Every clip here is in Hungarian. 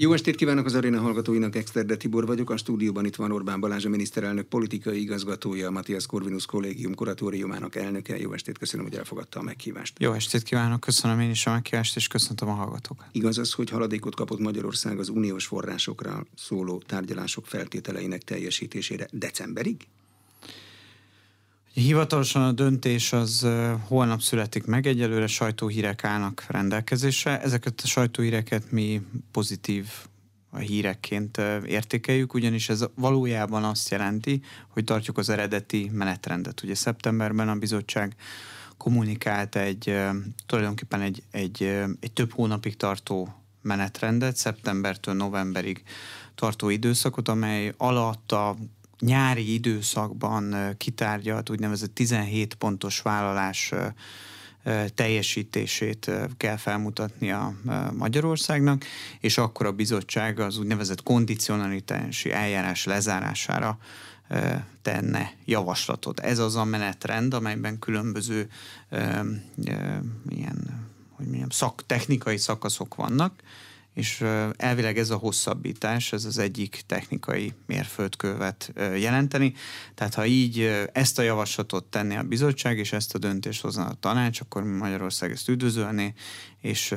Jó estét kívánok az aréna hallgatóinak, Exterde Tibor vagyok, a stúdióban itt van Orbán Balázs, a miniszterelnök politikai igazgatója, a Matthias Corvinus kollégium kuratóriumának elnöke. Jó estét, köszönöm, hogy elfogadta a meghívást. Jó estét kívánok, köszönöm én is a meghívást, és köszöntöm a hallgatókat. Igaz az, hogy haladékot kapott Magyarország az uniós forrásokra szóló tárgyalások feltételeinek teljesítésére decemberig? Hivatalosan a döntés az holnap születik meg, egyelőre sajtóhírek állnak rendelkezésre. Ezeket a sajtóhíreket mi pozitív a hírekként értékeljük, ugyanis ez valójában azt jelenti, hogy tartjuk az eredeti menetrendet. Ugye szeptemberben a bizottság kommunikált egy tulajdonképpen egy, egy, egy több hónapig tartó menetrendet, szeptembertől novemberig tartó időszakot, amely alatt a nyári időszakban kitárgyalt úgynevezett 17 pontos vállalás teljesítését kell felmutatni a Magyarországnak, és akkor a bizottság az úgynevezett kondicionalitási eljárás lezárására tenne javaslatot. Ez az a menetrend, amelyben különböző ilyen, hogy mondjam, szak, technikai szakaszok vannak, és elvileg ez a hosszabbítás, ez az egyik technikai mérföldkövet jelenteni. Tehát ha így ezt a javaslatot tenni a bizottság, és ezt a döntést hozna a tanács, akkor Magyarország ezt üdvözölné, és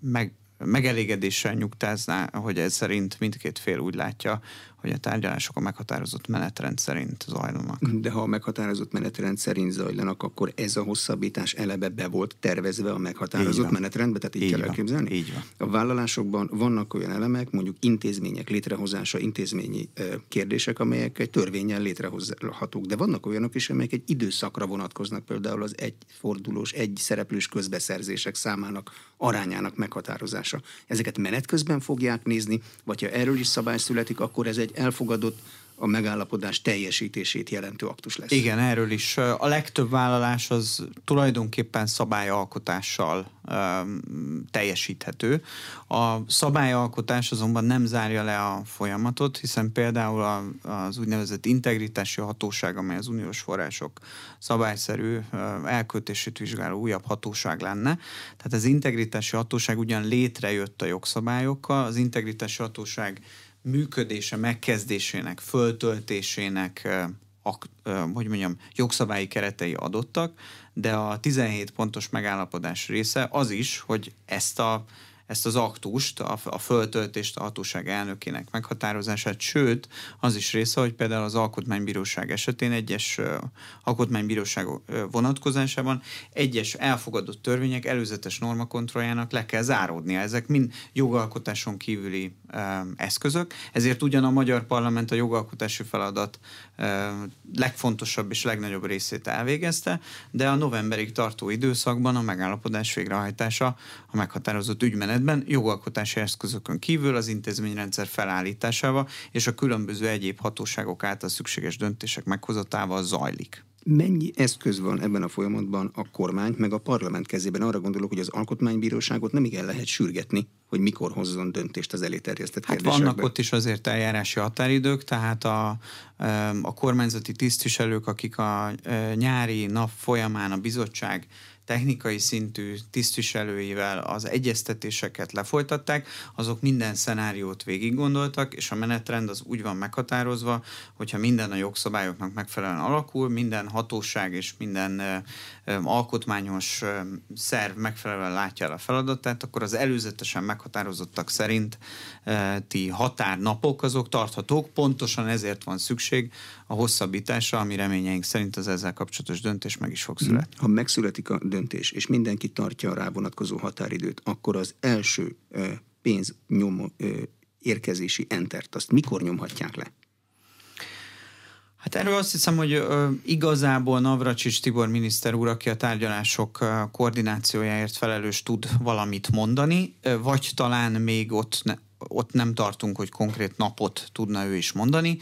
meg, megelégedéssel nyugtázná, hogy ez szerint mindkét fél úgy látja, hogy a tárgyalások a meghatározott menetrend szerint zajlanak. De ha a meghatározott menetrend szerint zajlanak, akkor ez a hosszabbítás eleve be volt tervezve a meghatározott menetrendbe, tehát így, így kell van. elképzelni? Így van. A vállalásokban vannak olyan elemek, mondjuk intézmények létrehozása, intézményi kérdések, amelyek egy törvényen létrehozhatók, de vannak olyanok is, amelyek egy időszakra vonatkoznak, például az egyfordulós, egy szereplős közbeszerzések számának arányának meghatározása. Ezeket menet közben fogják nézni, vagy ha erről is szabály születik, akkor ez egy egy elfogadott a megállapodás teljesítését jelentő aktus lesz. Igen, erről is. A legtöbb vállalás az tulajdonképpen szabályalkotással um, teljesíthető. A szabályalkotás azonban nem zárja le a folyamatot, hiszen például a, az úgynevezett integritási hatóság, amely az uniós források szabályszerű elköltését vizsgáló újabb hatóság lenne. Tehát az integritási hatóság ugyan létrejött a jogszabályokkal, az integritási hatóság működése megkezdésének, föltöltésének, hogy mondjam, jogszabályi keretei adottak, de a 17 pontos megállapodás része az is, hogy ezt a ezt az aktust, a, a föltöltést a hatóság elnökének meghatározását, sőt, az is része, hogy például az Alkotmánybíróság esetén egyes uh, alkotmánybíróság vonatkozásában egyes elfogadott törvények előzetes normakontrolljának le kell záródnia. Ezek mind jogalkotáson kívüli uh, eszközök, ezért ugyan a magyar parlament a jogalkotási feladat legfontosabb és legnagyobb részét elvégezte, de a novemberig tartó időszakban a megállapodás végrehajtása a meghatározott ügymenetben jogalkotási eszközökön kívül az intézményrendszer felállításával és a különböző egyéb hatóságok által szükséges döntések meghozatával zajlik. Mennyi eszköz van ebben a folyamatban a kormány meg a parlament kezében? Arra gondolok, hogy az alkotmánybíróságot nem igen lehet sürgetni, hogy mikor hozzon döntést az eléterjesztett hát vannak ott is azért eljárási határidők, tehát a, a kormányzati tisztviselők, akik a nyári nap folyamán a bizottság technikai szintű tisztviselőivel az egyeztetéseket lefolytatták, azok minden szenáriót végig gondoltak, és a menetrend az úgy van meghatározva, hogyha minden a jogszabályoknak megfelelően alakul, minden hatóság és minden alkotmányos szerv megfelelően látja el a feladatát, akkor az előzetesen meghatározottak szerint ti határnapok azok tarthatók, pontosan ezért van szükség a hosszabbításra, ami reményeink szerint az ezzel kapcsolatos döntés meg is fog születni. Ha megszületik a döntés, és mindenki tartja a rá vonatkozó határidőt, akkor az első pénznyom érkezési entert, azt mikor nyomhatják le? Hát erről azt hiszem, hogy ö, igazából Navracsics Tibor miniszter úr, aki a tárgyalások ö, koordinációjáért felelős tud valamit mondani, ö, vagy talán még ott ne, ott nem tartunk, hogy konkrét napot tudna ő is mondani.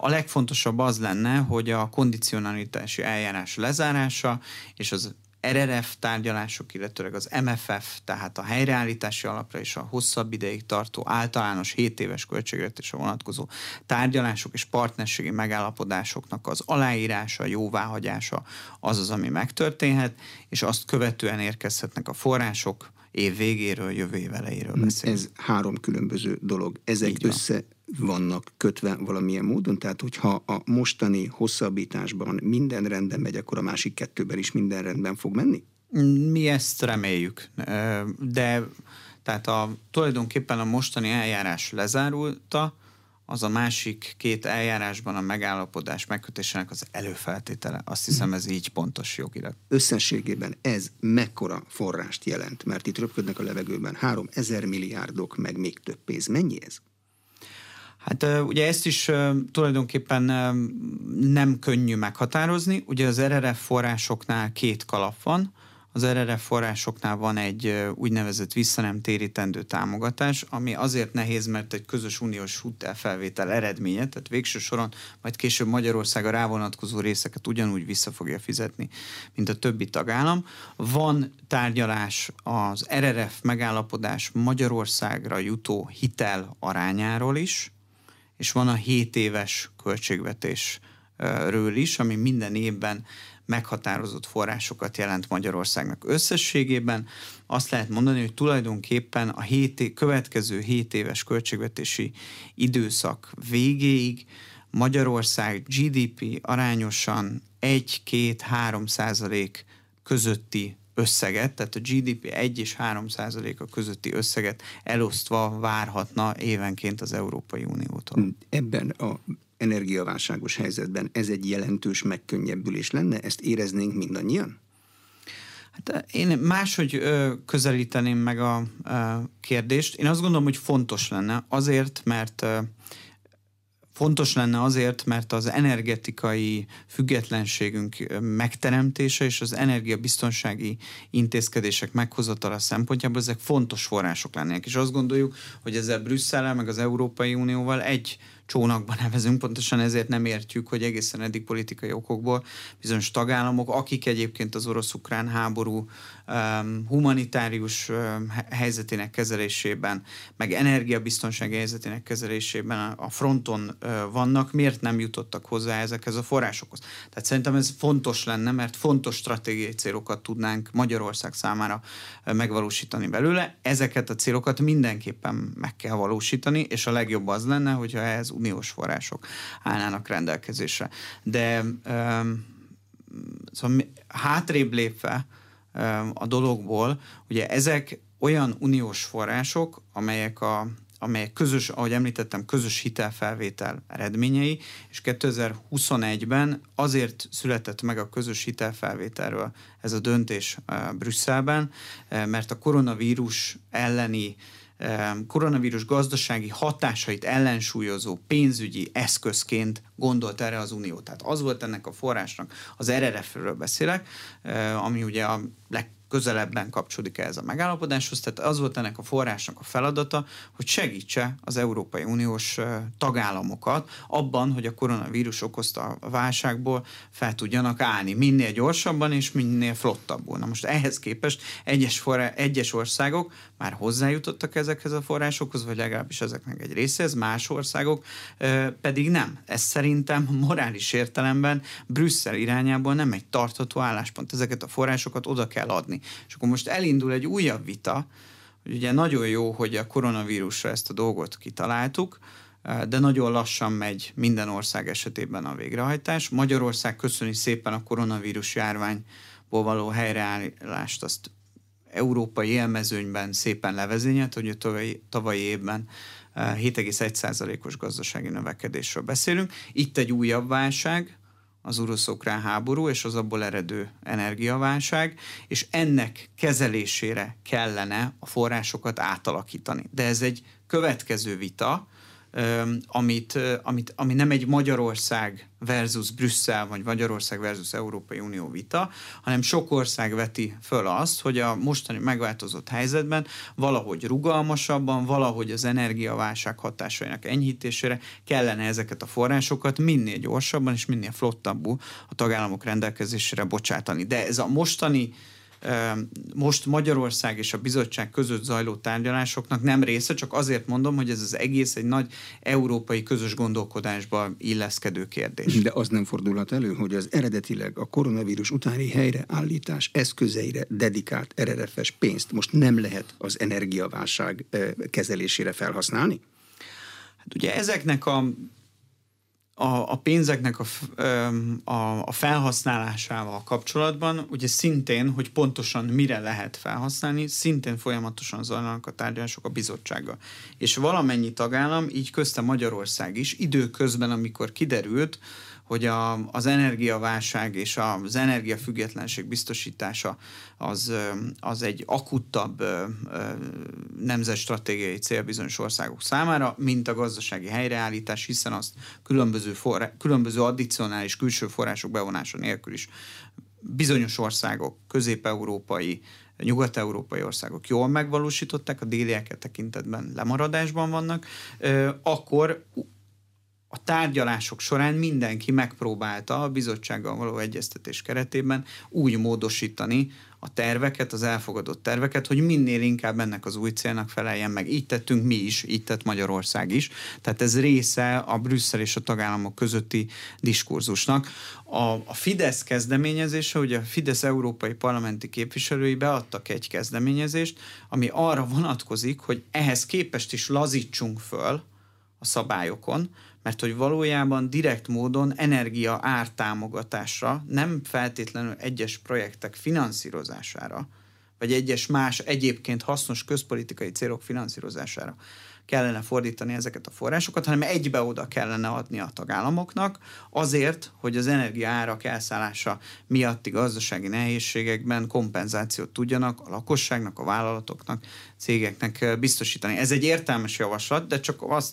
A legfontosabb az lenne, hogy a kondicionalitási eljárás lezárása és az RRF tárgyalások, illetőleg az MFF, tehát a helyreállítási alapra és a hosszabb ideig tartó általános 7 éves költségvetésre vonatkozó tárgyalások és partnerségi megállapodásoknak az aláírása, jóváhagyása az az, ami megtörténhet, és azt követően érkezhetnek a források, év végéről, jövő év elejéről beszélünk. Ez három különböző dolog. Ezek össze vannak kötve valamilyen módon, tehát hogyha a mostani hosszabbításban minden rendben megy, akkor a másik kettőben is minden rendben fog menni? Mi ezt reméljük, de tehát a, tulajdonképpen a mostani eljárás lezárulta, az a másik két eljárásban a megállapodás megkötésének az előfeltétele. Azt hiszem, ez így pontos jogilag. Összességében ez mekkora forrást jelent? Mert itt röpködnek a levegőben 3000 milliárdok, meg még több pénz. Mennyi ez? Hát ugye ezt is tulajdonképpen nem könnyű meghatározni. Ugye az RRF forrásoknál két kalap van. Az RRF forrásoknál van egy úgynevezett visszanemtérítendő támogatás, ami azért nehéz, mert egy közös uniós felvétel eredménye, tehát végső soron majd később Magyarország a rávonatkozó részeket ugyanúgy vissza fogja fizetni, mint a többi tagállam. Van tárgyalás az RRF megállapodás Magyarországra jutó hitel arányáról is, és van a 7 éves költségvetésről is, ami minden évben meghatározott forrásokat jelent Magyarországnak összességében. Azt lehet mondani, hogy tulajdonképpen a hét, következő 7 éves költségvetési időszak végéig Magyarország GDP arányosan 1-2-3 százalék közötti összeget, tehát a GDP 1 és 3 százaléka közötti összeget elosztva várhatna évenként az Európai Uniótól. Ebben a energiaválságos helyzetben ez egy jelentős megkönnyebbülés lenne? Ezt éreznénk mindannyian? Hát én máshogy közelíteném meg a kérdést. Én azt gondolom, hogy fontos lenne azért, mert fontos lenne azért, mert az energetikai függetlenségünk megteremtése és az energiabiztonsági intézkedések meghozatala szempontjából ezek fontos források lennének. És azt gondoljuk, hogy ezzel Brüsszellel meg az Európai Unióval egy csónakban nevezünk, pontosan ezért nem értjük, hogy egészen eddig politikai okokból bizonyos tagállamok, akik egyébként az orosz-ukrán háború um, humanitárius um, helyzetének kezelésében, meg energiabiztonsági helyzetének kezelésében a fronton uh, vannak, miért nem jutottak hozzá ezekhez a forrásokhoz. Tehát szerintem ez fontos lenne, mert fontos stratégiai célokat tudnánk Magyarország számára megvalósítani belőle. Ezeket a célokat mindenképpen meg kell valósítani, és a legjobb az lenne, hogyha ehhez uniós források állnának rendelkezésre. De um, szóval hátrébb lépve um, a dologból, ugye ezek olyan uniós források, amelyek a amelyek közös, ahogy említettem, közös hitelfelvétel eredményei, és 2021-ben azért született meg a közös hitelfelvételről ez a döntés Brüsszelben, mert a koronavírus elleni koronavírus gazdasági hatásait ellensúlyozó pénzügyi eszközként gondolt erre az Unió. Tehát az volt ennek a forrásnak, az RRF-ről beszélek, ami ugye a leg közelebben kapcsolódik ez a megállapodáshoz, tehát az volt ennek a forrásnak a feladata, hogy segítse az Európai Uniós tagállamokat abban, hogy a koronavírus okozta a válságból fel tudjanak állni minél gyorsabban és minél flottabbul. Na most ehhez képest egyes, forrá, egyes országok már hozzájutottak ezekhez a forrásokhoz, vagy legalábbis ezeknek egy része, ez más országok pedig nem. Ez szerintem morális értelemben Brüsszel irányából nem egy tartható álláspont. Ezeket a forrásokat oda kell adni. És akkor most elindul egy újabb vita, hogy ugye nagyon jó, hogy a koronavírusra ezt a dolgot kitaláltuk, de nagyon lassan megy minden ország esetében a végrehajtás. Magyarország köszöni szépen a koronavírus járványból való helyreállást, azt európai élmezőnyben szépen levezényelt, hogy a tavalyi, tavalyi évben 7,1%-os gazdasági növekedésről beszélünk. Itt egy újabb válság, az orosz-ukrán háború és az abból eredő energiaválság, és ennek kezelésére kellene a forrásokat átalakítani. De ez egy következő vita, amit, amit, ami nem egy Magyarország versus Brüsszel, vagy Magyarország versus Európai Unió vita, hanem sok ország veti föl azt, hogy a mostani megváltozott helyzetben valahogy rugalmasabban, valahogy az energiaválság hatásainak enyhítésére kellene ezeket a forrásokat minél gyorsabban és minél flottabbul a tagállamok rendelkezésére bocsátani. De ez a mostani most Magyarország és a bizottság között zajló tárgyalásoknak nem része, csak azért mondom, hogy ez az egész egy nagy európai közös gondolkodásba illeszkedő kérdés. De az nem fordulhat elő, hogy az eredetileg a koronavírus utáni helyreállítás eszközeire dedikált RRF-es pénzt most nem lehet az energiaválság kezelésére felhasználni? Hát ugye ezeknek a a, a pénzeknek a, a, a felhasználásával kapcsolatban, ugye szintén, hogy pontosan mire lehet felhasználni, szintén folyamatosan zajlanak a tárgyalások a bizottsága. És valamennyi tagállam, így közte Magyarország is, időközben, amikor kiderült, hogy a, az energiaválság és az energiafüggetlenség biztosítása az, az egy akuttabb nemzetstratégiai cél bizonyos országok számára, mint a gazdasági helyreállítás, hiszen azt különböző, forrá, különböző addicionális külső források bevonása nélkül is bizonyos országok, közép-európai, nyugat-európai országok jól megvalósították, a délieket tekintetben lemaradásban vannak, akkor a tárgyalások során mindenki megpróbálta a bizottsággal való egyeztetés keretében úgy módosítani a terveket, az elfogadott terveket, hogy minél inkább ennek az új célnak feleljen meg. Így tettünk mi is, így tett Magyarország is. Tehát ez része a Brüsszel és a tagállamok közötti diskurzusnak. A, a Fidesz kezdeményezése, hogy a Fidesz európai parlamenti képviselői beadtak egy kezdeményezést, ami arra vonatkozik, hogy ehhez képest is lazítsunk föl a szabályokon, mert hogy valójában direkt módon energia ártámogatásra, nem feltétlenül egyes projektek finanszírozására, vagy egyes más egyébként hasznos közpolitikai célok finanszírozására kellene fordítani ezeket a forrásokat, hanem egybe oda kellene adni a tagállamoknak, azért, hogy az energia árak elszállása miatti gazdasági nehézségekben kompenzációt tudjanak a lakosságnak, a vállalatoknak, cégeknek biztosítani. Ez egy értelmes javaslat, de csak azt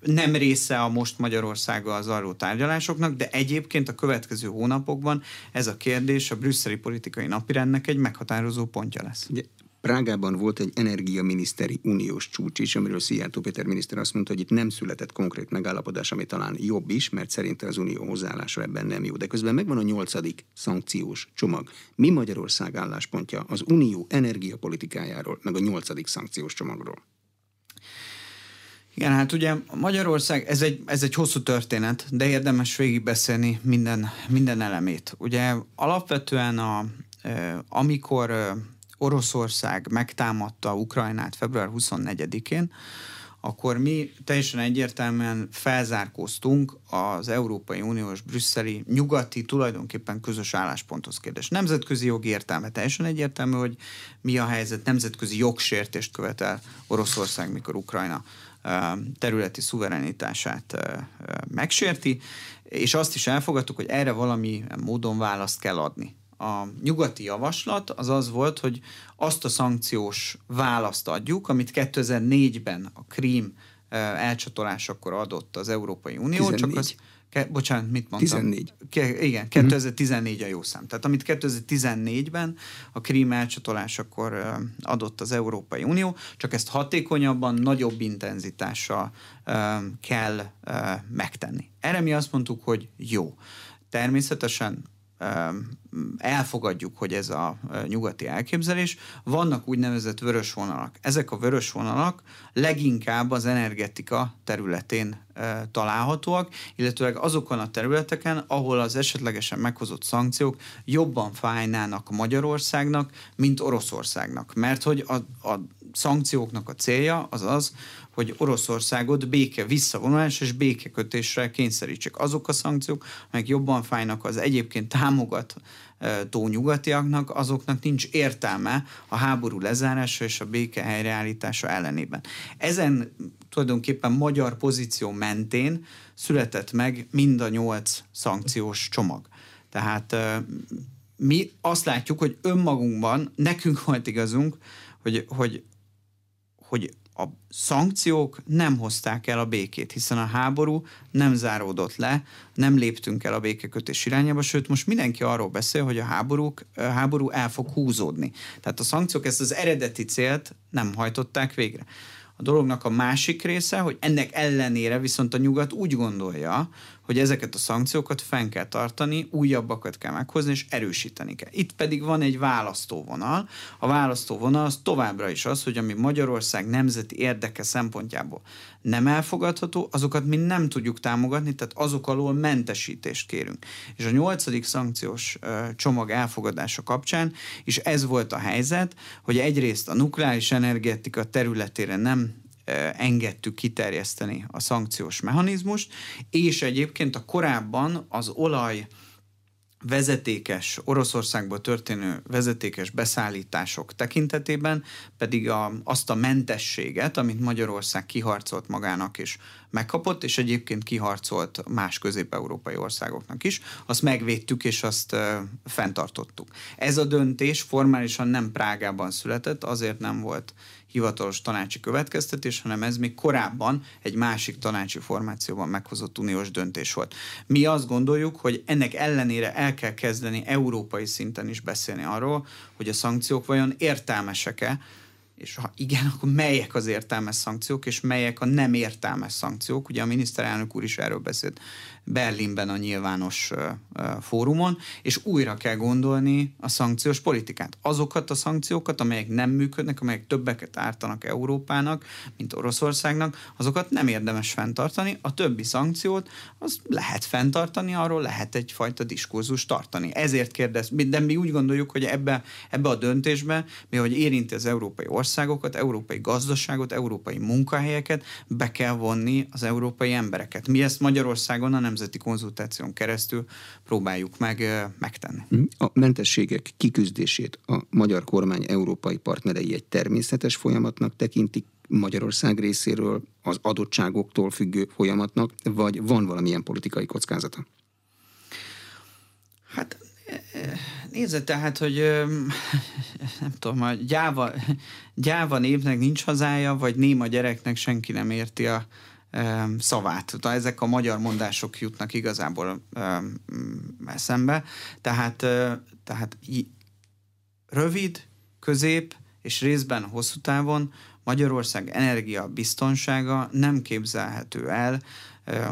nem része a most Magyarországgal zajló tárgyalásoknak, de egyébként a következő hónapokban ez a kérdés a brüsszeli politikai napirendnek egy meghatározó pontja lesz. Ugye, Prágában volt egy energiaminiszteri uniós csúcs is, amiről Szijjártó Péter miniszter azt mondta, hogy itt nem született konkrét megállapodás, ami talán jobb is, mert szerinte az unió hozzáállása ebben nem jó. De közben megvan a nyolcadik szankciós csomag. Mi Magyarország álláspontja az unió energiapolitikájáról, meg a nyolcadik szankciós csomagról? Igen, hát ugye Magyarország, ez egy, ez egy hosszú történet, de érdemes végigbeszélni minden, minden elemét. Ugye alapvetően a, amikor Oroszország megtámadta Ukrajnát február 24-én, akkor mi teljesen egyértelműen felzárkóztunk az Európai Uniós brüsszeli nyugati tulajdonképpen közös állásponthoz kérdés. Nemzetközi jogi értelme teljesen egyértelmű, hogy mi a helyzet, nemzetközi jogsértést követel Oroszország, mikor Ukrajna területi szuverenitását megsérti, és azt is elfogadtuk, hogy erre valami módon választ kell adni. A nyugati javaslat az az volt, hogy azt a szankciós választ adjuk, amit 2004-ben a Krím elcsatolásakor adott az Európai Unió, 14. csak az Ke, bocsánat, mit mondtam? 14. Ke, igen, 2014 a jó szám. Tehát amit 2014-ben a Krím elcsatolásakor adott az Európai Unió, csak ezt hatékonyabban, nagyobb intenzitással kell megtenni. Erre mi azt mondtuk, hogy jó. Természetesen elfogadjuk, hogy ez a nyugati elképzelés, vannak úgynevezett vörös vonalak. Ezek a vörös vonalak leginkább az energetika területén találhatóak, illetőleg azokon a területeken, ahol az esetlegesen meghozott szankciók jobban fájnának Magyarországnak, mint Oroszországnak. Mert hogy a, a szankcióknak a célja az az, hogy Oroszországot béke visszavonulás és békekötésre kényszerítsék. Azok a szankciók, amelyek jobban fájnak az egyébként támogató nyugatiaknak, azoknak nincs értelme a háború lezárása és a béke helyreállítása ellenében. Ezen tulajdonképpen magyar pozíció mentén született meg mind a nyolc szankciós csomag. Tehát mi azt látjuk, hogy önmagunkban nekünk volt igazunk, hogy, hogy, hogy a szankciók nem hozták el a békét, hiszen a háború nem záródott le, nem léptünk el a békekötés irányába, sőt most mindenki arról beszél, hogy a, háborúk, a háború el fog húzódni. Tehát a szankciók ezt az eredeti célt nem hajtották végre. A dolognak a másik része, hogy ennek ellenére viszont a nyugat úgy gondolja, hogy ezeket a szankciókat fenn kell tartani, újabbakat kell meghozni, és erősíteni kell. Itt pedig van egy választóvonal. A választóvonal az továbbra is az, hogy ami Magyarország nemzeti érdeke szempontjából nem elfogadható, azokat mi nem tudjuk támogatni, tehát azok alól mentesítést kérünk. És a nyolcadik szankciós csomag elfogadása kapcsán is ez volt a helyzet, hogy egyrészt a nukleáris energetika területére nem engedtük kiterjeszteni a szankciós mechanizmust, és egyébként a korábban az olaj vezetékes, Oroszországból történő vezetékes beszállítások tekintetében pedig a, azt a mentességet, amit Magyarország kiharcolt magának és megkapott, és egyébként kiharcolt más közép-európai országoknak is, azt megvédtük és azt uh, fenntartottuk. Ez a döntés formálisan nem Prágában született, azért nem volt hivatalos tanácsi következtetés, hanem ez még korábban egy másik tanácsi formációban meghozott uniós döntés volt. Mi azt gondoljuk, hogy ennek ellenére el kell kezdeni európai szinten is beszélni arról, hogy a szankciók vajon értelmesek-e, és ha igen, akkor melyek az értelmes szankciók, és melyek a nem értelmes szankciók. Ugye a miniszterelnök úr is erről beszélt Berlinben a nyilvános fórumon, és újra kell gondolni a szankciós politikát. Azokat a szankciókat, amelyek nem működnek, amelyek többeket ártanak Európának, mint Oroszországnak, azokat nem érdemes fenntartani. A többi szankciót az lehet fenntartani, arról lehet egyfajta diskurzus tartani. Ezért kérdez, de mi úgy gondoljuk, hogy ebbe, ebbe a döntésbe, mi hogy érinti az európai országokat, európai gazdaságot, európai munkahelyeket, be kell vonni az európai embereket. Mi ezt Magyarországon a nem nemzeti konzultáción keresztül próbáljuk meg megtenni. Hm? A mentességek kiküzdését a magyar kormány európai partnerei egy természetes folyamatnak tekintik, Magyarország részéről az adottságoktól függő folyamatnak, vagy van valamilyen politikai kockázata? Hát nézze, tehát, hogy nem tudom, a gyáva, gyáva népnek nincs hazája, vagy néma gyereknek senki nem érti a, szavát. Ezek a magyar mondások jutnak igazából eszembe. Tehát, tehát rövid, közép és részben hosszú távon Magyarország energia biztonsága nem képzelhető el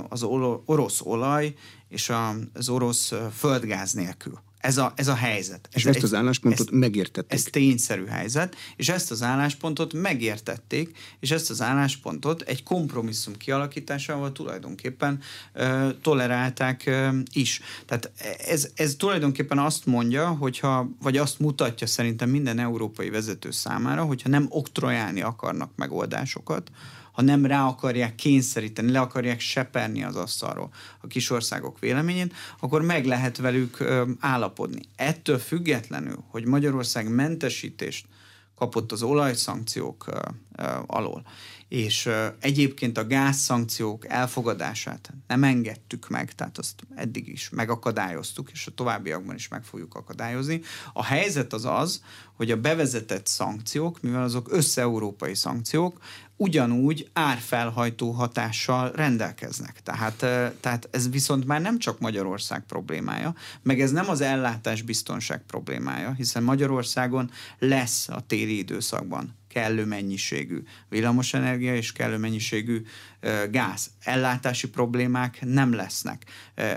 az orosz olaj és az orosz földgáz nélkül. Ez a, ez a helyzet. És ez ezt az álláspontot ezt, megértették. Ez tényszerű helyzet, és ezt az álláspontot megértették, és ezt az álláspontot egy kompromisszum kialakításával tulajdonképpen ö, tolerálták ö, is. Tehát ez, ez tulajdonképpen azt mondja, hogyha, vagy azt mutatja szerintem minden európai vezető számára, hogyha nem oktrojálni akarnak megoldásokat, ha nem rá akarják kényszeríteni, le akarják seperni az asztalról a kisországok véleményét, akkor meg lehet velük ö, állapodni. Ettől függetlenül, hogy Magyarország mentesítést kapott az olajszankciók ö, ö, alól, és egyébként a gázszankciók elfogadását nem engedtük meg, tehát azt eddig is megakadályoztuk, és a továbbiakban is meg fogjuk akadályozni. A helyzet az az, hogy a bevezetett szankciók, mivel azok össze-európai szankciók, ugyanúgy árfelhajtó hatással rendelkeznek. Tehát, tehát ez viszont már nem csak Magyarország problémája, meg ez nem az ellátás biztonság problémája, hiszen Magyarországon lesz a téli időszakban kellő mennyiségű villamosenergia és kellő mennyiségű gáz. Ellátási problémák nem lesznek.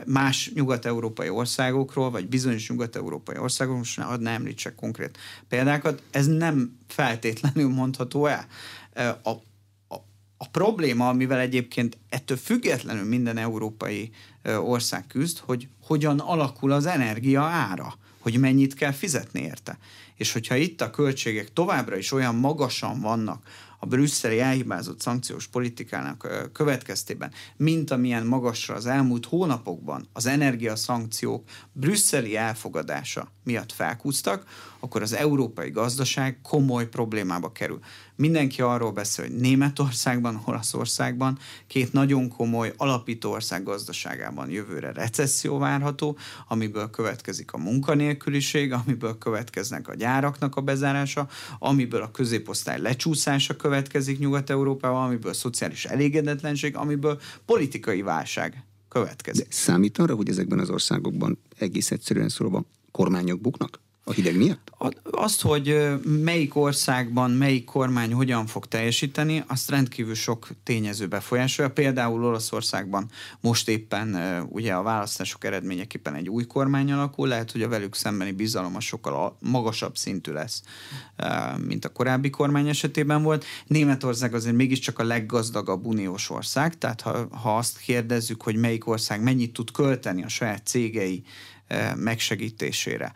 Más nyugat-európai országokról, vagy bizonyos nyugat-európai országokról, most hadd ne említsek konkrét példákat, ez nem feltétlenül mondható el. A, a, a probléma, amivel egyébként ettől függetlenül minden európai ország küzd, hogy hogyan alakul az energia ára, hogy mennyit kell fizetni érte. És hogyha itt a költségek továbbra is olyan magasan vannak, a brüsszeli elhibázott szankciós politikának következtében, mint amilyen magasra az elmúlt hónapokban az energiaszankciók brüsszeli elfogadása miatt felkúztak, akkor az európai gazdaság komoly problémába kerül. Mindenki arról beszél, hogy Németországban, Olaszországban, két nagyon komoly alapító ország gazdaságában jövőre recesszió várható, amiből következik a munkanélküliség, amiből következnek a gyáraknak a bezárása, amiből a középosztály lecsúszása következik Nyugat-Európában, amiből szociális elégedetlenség, amiből politikai válság következik. De számít arra, hogy ezekben az országokban egész egyszerűen szólva kormányok buknak? A hideg miatt? Azt, hogy melyik országban melyik kormány hogyan fog teljesíteni, azt rendkívül sok tényező befolyásolja. Például Olaszországban most éppen ugye a választások eredményeképpen egy új kormány alakul, lehet, hogy a velük szembeni bizalom a sokkal magasabb szintű lesz, mint a korábbi kormány esetében volt. Németország azért mégiscsak a leggazdagabb uniós ország, tehát ha, ha azt kérdezzük, hogy melyik ország mennyit tud költeni a saját cégei megsegítésére,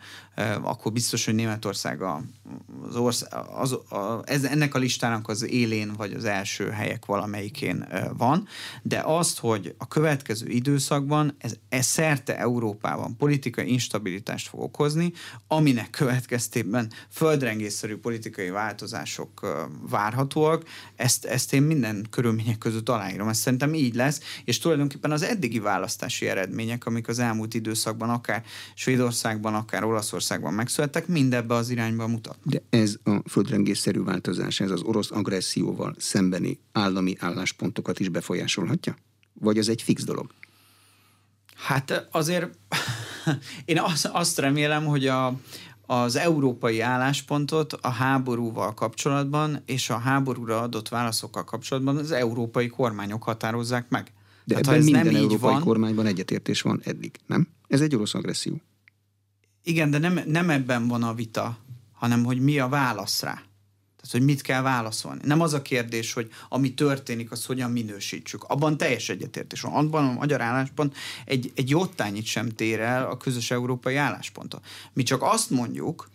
akkor biztos, hogy Németország a, az ország, az, a, ez, ennek a listának az élén vagy az első helyek valamelyikén van, de azt, hogy a következő időszakban ez, ez szerte Európában politikai instabilitást fog okozni, aminek következtében földrengésszerű politikai változások várhatóak, ezt, ezt én minden körülmények között aláírom. Ez szerintem így lesz, és tulajdonképpen az eddigi választási eredmények, amik az elmúlt időszakban akár Svédországban, akár Olaszországban megszülettek, mindebbe az irányba mutat. De ez a földrengésszerű változás, ez az orosz agresszióval szembeni állami álláspontokat is befolyásolhatja? Vagy ez egy fix dolog? Hát azért én azt, azt remélem, hogy a, az európai álláspontot a háborúval kapcsolatban és a háborúra adott válaszokkal kapcsolatban az európai kormányok határozzák meg. De hát, ebben ez minden nem európai van, kormányban egyetértés van eddig, nem? Ez egy orosz agresszió. Igen, de nem, nem ebben van a vita, hanem hogy mi a válasz rá. Tehát, hogy mit kell válaszolni. Nem az a kérdés, hogy ami történik, az hogyan minősítsük. Abban teljes egyetértés van. Abban a magyar álláspont egy, egy jottányit sem tér el a közös európai állásponttól. Mi csak azt mondjuk,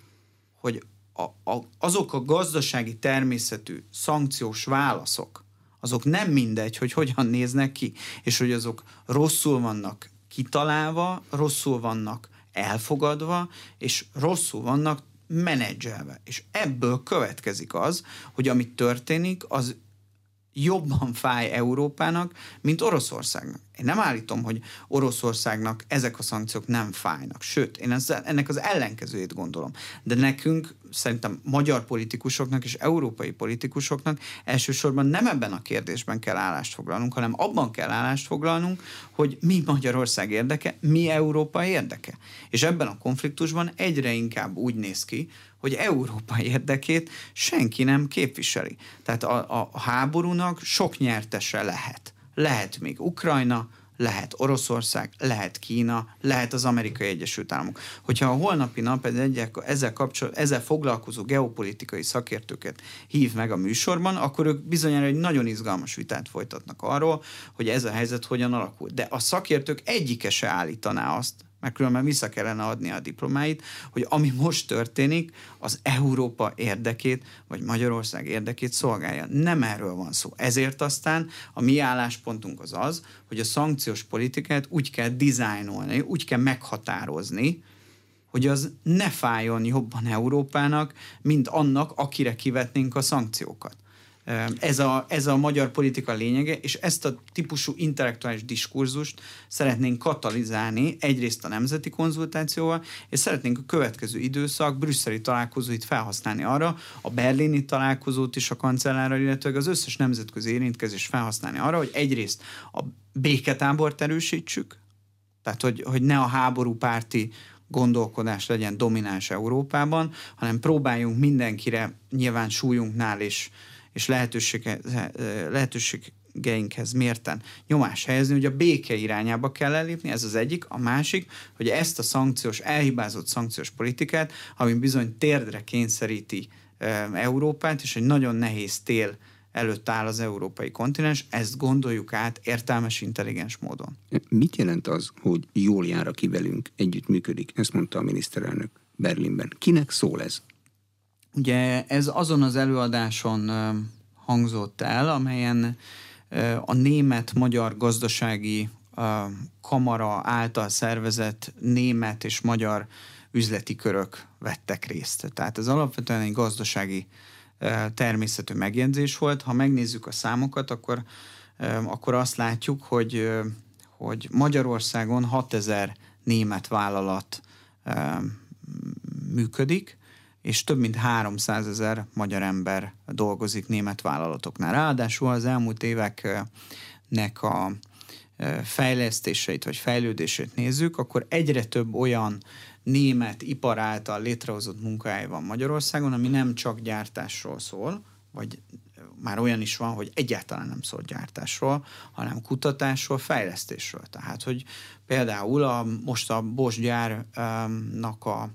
hogy a, a, azok a gazdasági természetű szankciós válaszok, azok nem mindegy, hogy hogyan néznek ki, és hogy azok rosszul vannak kitalálva, rosszul vannak elfogadva, és rosszul vannak menedzselve. És ebből következik az, hogy ami történik, az jobban fáj Európának, mint Oroszországnak. Én nem állítom, hogy Oroszországnak ezek a szankciók nem fájnak. Sőt, én ezzel, ennek az ellenkezőjét gondolom. De nekünk, szerintem magyar politikusoknak és európai politikusoknak elsősorban nem ebben a kérdésben kell állást foglalnunk, hanem abban kell állást foglalnunk, hogy mi Magyarország érdeke, mi Európa érdeke. És ebben a konfliktusban egyre inkább úgy néz ki, hogy Európa érdekét senki nem képviseli. Tehát a, a háborúnak sok nyertese lehet. Lehet még Ukrajna, lehet Oroszország, lehet Kína, lehet az Amerikai Egyesült Államok. Hogyha a holnapi nap ezzel, ezzel, kapcsol, ezzel foglalkozó geopolitikai szakértőket hív meg a műsorban, akkor ők bizonyára egy nagyon izgalmas vitát folytatnak arról, hogy ez a helyzet hogyan alakul. De a szakértők egyike se állítaná azt, mert különben vissza kellene adni a diplomáit, hogy ami most történik, az Európa érdekét, vagy Magyarország érdekét szolgálja. Nem erről van szó. Ezért aztán a mi álláspontunk az az, hogy a szankciós politikát úgy kell dizájnolni, úgy kell meghatározni, hogy az ne fájjon jobban Európának, mint annak, akire kivetnénk a szankciókat. Ez a, ez a magyar politika lényege, és ezt a típusú intellektuális diskurzust szeretnénk katalizálni egyrészt a nemzeti konzultációval, és szeretnénk a következő időszak brüsszeli találkozóit felhasználni arra, a berlini találkozót is a kancellárral, illetve az összes nemzetközi érintkezés felhasználni arra, hogy egyrészt a béketábort erősítsük, tehát hogy, hogy ne a háború párti gondolkodás legyen domináns Európában, hanem próbáljunk mindenkire nyilván súlyunknál és és lehetősége, lehetőségeinkhez mérten nyomás helyezni, hogy a béke irányába kell elépni, ez az egyik. A másik, hogy ezt a szankciós, elhibázott szankciós politikát, ami bizony térdre kényszeríti Európát, és egy nagyon nehéz tél előtt áll az európai kontinens, ezt gondoljuk át értelmes, intelligens módon. Mit jelent az, hogy jól jár, aki velünk együttműködik? Ezt mondta a miniszterelnök Berlinben. Kinek szól ez? Ugye ez azon az előadáson hangzott el, amelyen a német-magyar gazdasági kamara által szervezett német és magyar üzleti körök vettek részt. Tehát ez alapvetően egy gazdasági természetű megjegyzés volt. Ha megnézzük a számokat, akkor, akkor azt látjuk, hogy, hogy Magyarországon 6000 német vállalat működik, és több mint 300 ezer magyar ember dolgozik német vállalatoknál. Ráadásul az elmúlt éveknek a fejlesztéseit vagy fejlődését nézzük, akkor egyre több olyan német ipar által létrehozott munkahely van Magyarországon, ami nem csak gyártásról szól, vagy már olyan is van, hogy egyáltalán nem szól gyártásról, hanem kutatásról, fejlesztésről. Tehát, hogy például a, most a Bosch gyárnak a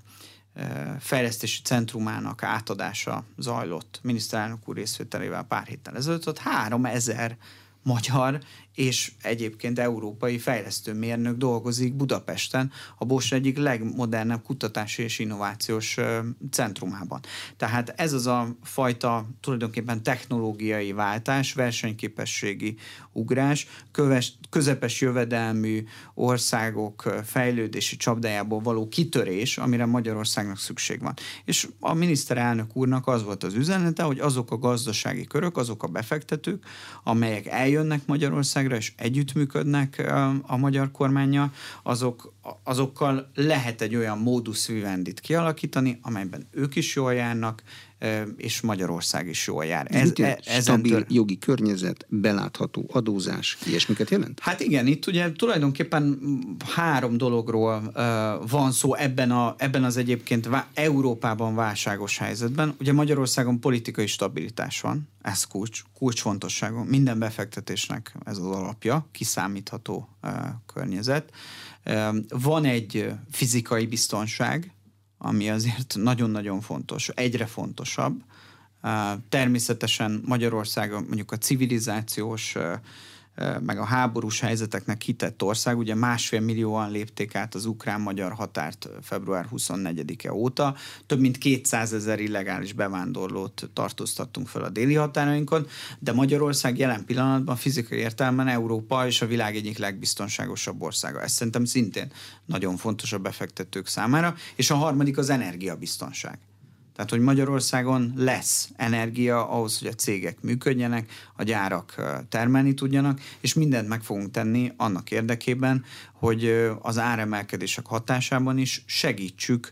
fejlesztési centrumának átadása zajlott. Miniszterelnök úr részvételével pár héttel ezelőtt, ott 3000 magyar és egyébként európai fejlesztőmérnök dolgozik Budapesten, a Bosch egyik legmodernebb kutatási és innovációs centrumában. Tehát ez az a fajta tulajdonképpen technológiai váltás, versenyképességi ugrás, köves, közepes jövedelmű országok fejlődési csapdájából való kitörés, amire Magyarországnak szükség van. És a miniszterelnök úrnak az volt az üzenete, hogy azok a gazdasági körök, azok a befektetők, amelyek eljönnek Magyarország Magyarországra, és együttműködnek a magyar kormánya, azok, azokkal lehet egy olyan módusz vivendit kialakítani, amelyben ők is jól járnak, és Magyarország is jól jár. Ez, ez, ez stabil jogi környezet, belátható adózás, ilyesmiket jelent? Hát igen, itt ugye tulajdonképpen három dologról uh, van szó ebben, a, ebben az egyébként vá- Európában válságos helyzetben. Ugye Magyarországon politikai stabilitás van, ez kulcs, kulcsfontosságú. Minden befektetésnek ez az alapja, kiszámítható uh, környezet. Uh, van egy fizikai biztonság, ami azért nagyon-nagyon fontos, egyre fontosabb. Természetesen Magyarországon mondjuk a civilizációs meg a háborús helyzeteknek hitett ország, ugye másfél millióan lépték át az ukrán-magyar határt február 24-e óta, több mint 200 ezer illegális bevándorlót tartóztattunk fel a déli határainkon, de Magyarország jelen pillanatban fizikai értelemben Európa és a világ egyik legbiztonságosabb országa. Ez szerintem szintén nagyon fontos a befektetők számára, és a harmadik az energiabiztonság. Tehát, hogy Magyarországon lesz energia ahhoz, hogy a cégek működjenek, a gyárak termelni tudjanak, és mindent meg fogunk tenni annak érdekében, hogy az áremelkedések hatásában is segítsük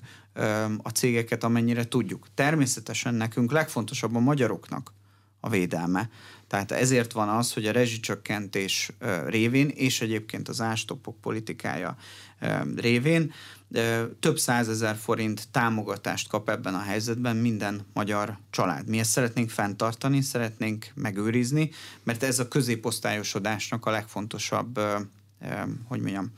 a cégeket, amennyire tudjuk. Természetesen nekünk legfontosabb a magyaroknak a védelme. Tehát ezért van az, hogy a rezsicsökkentés révén, és egyébként az ástopok politikája révén több százezer forint támogatást kap ebben a helyzetben minden magyar család. Mi ezt szeretnénk fenntartani, szeretnénk megőrizni, mert ez a középosztályosodásnak a legfontosabb, hogy mondjam,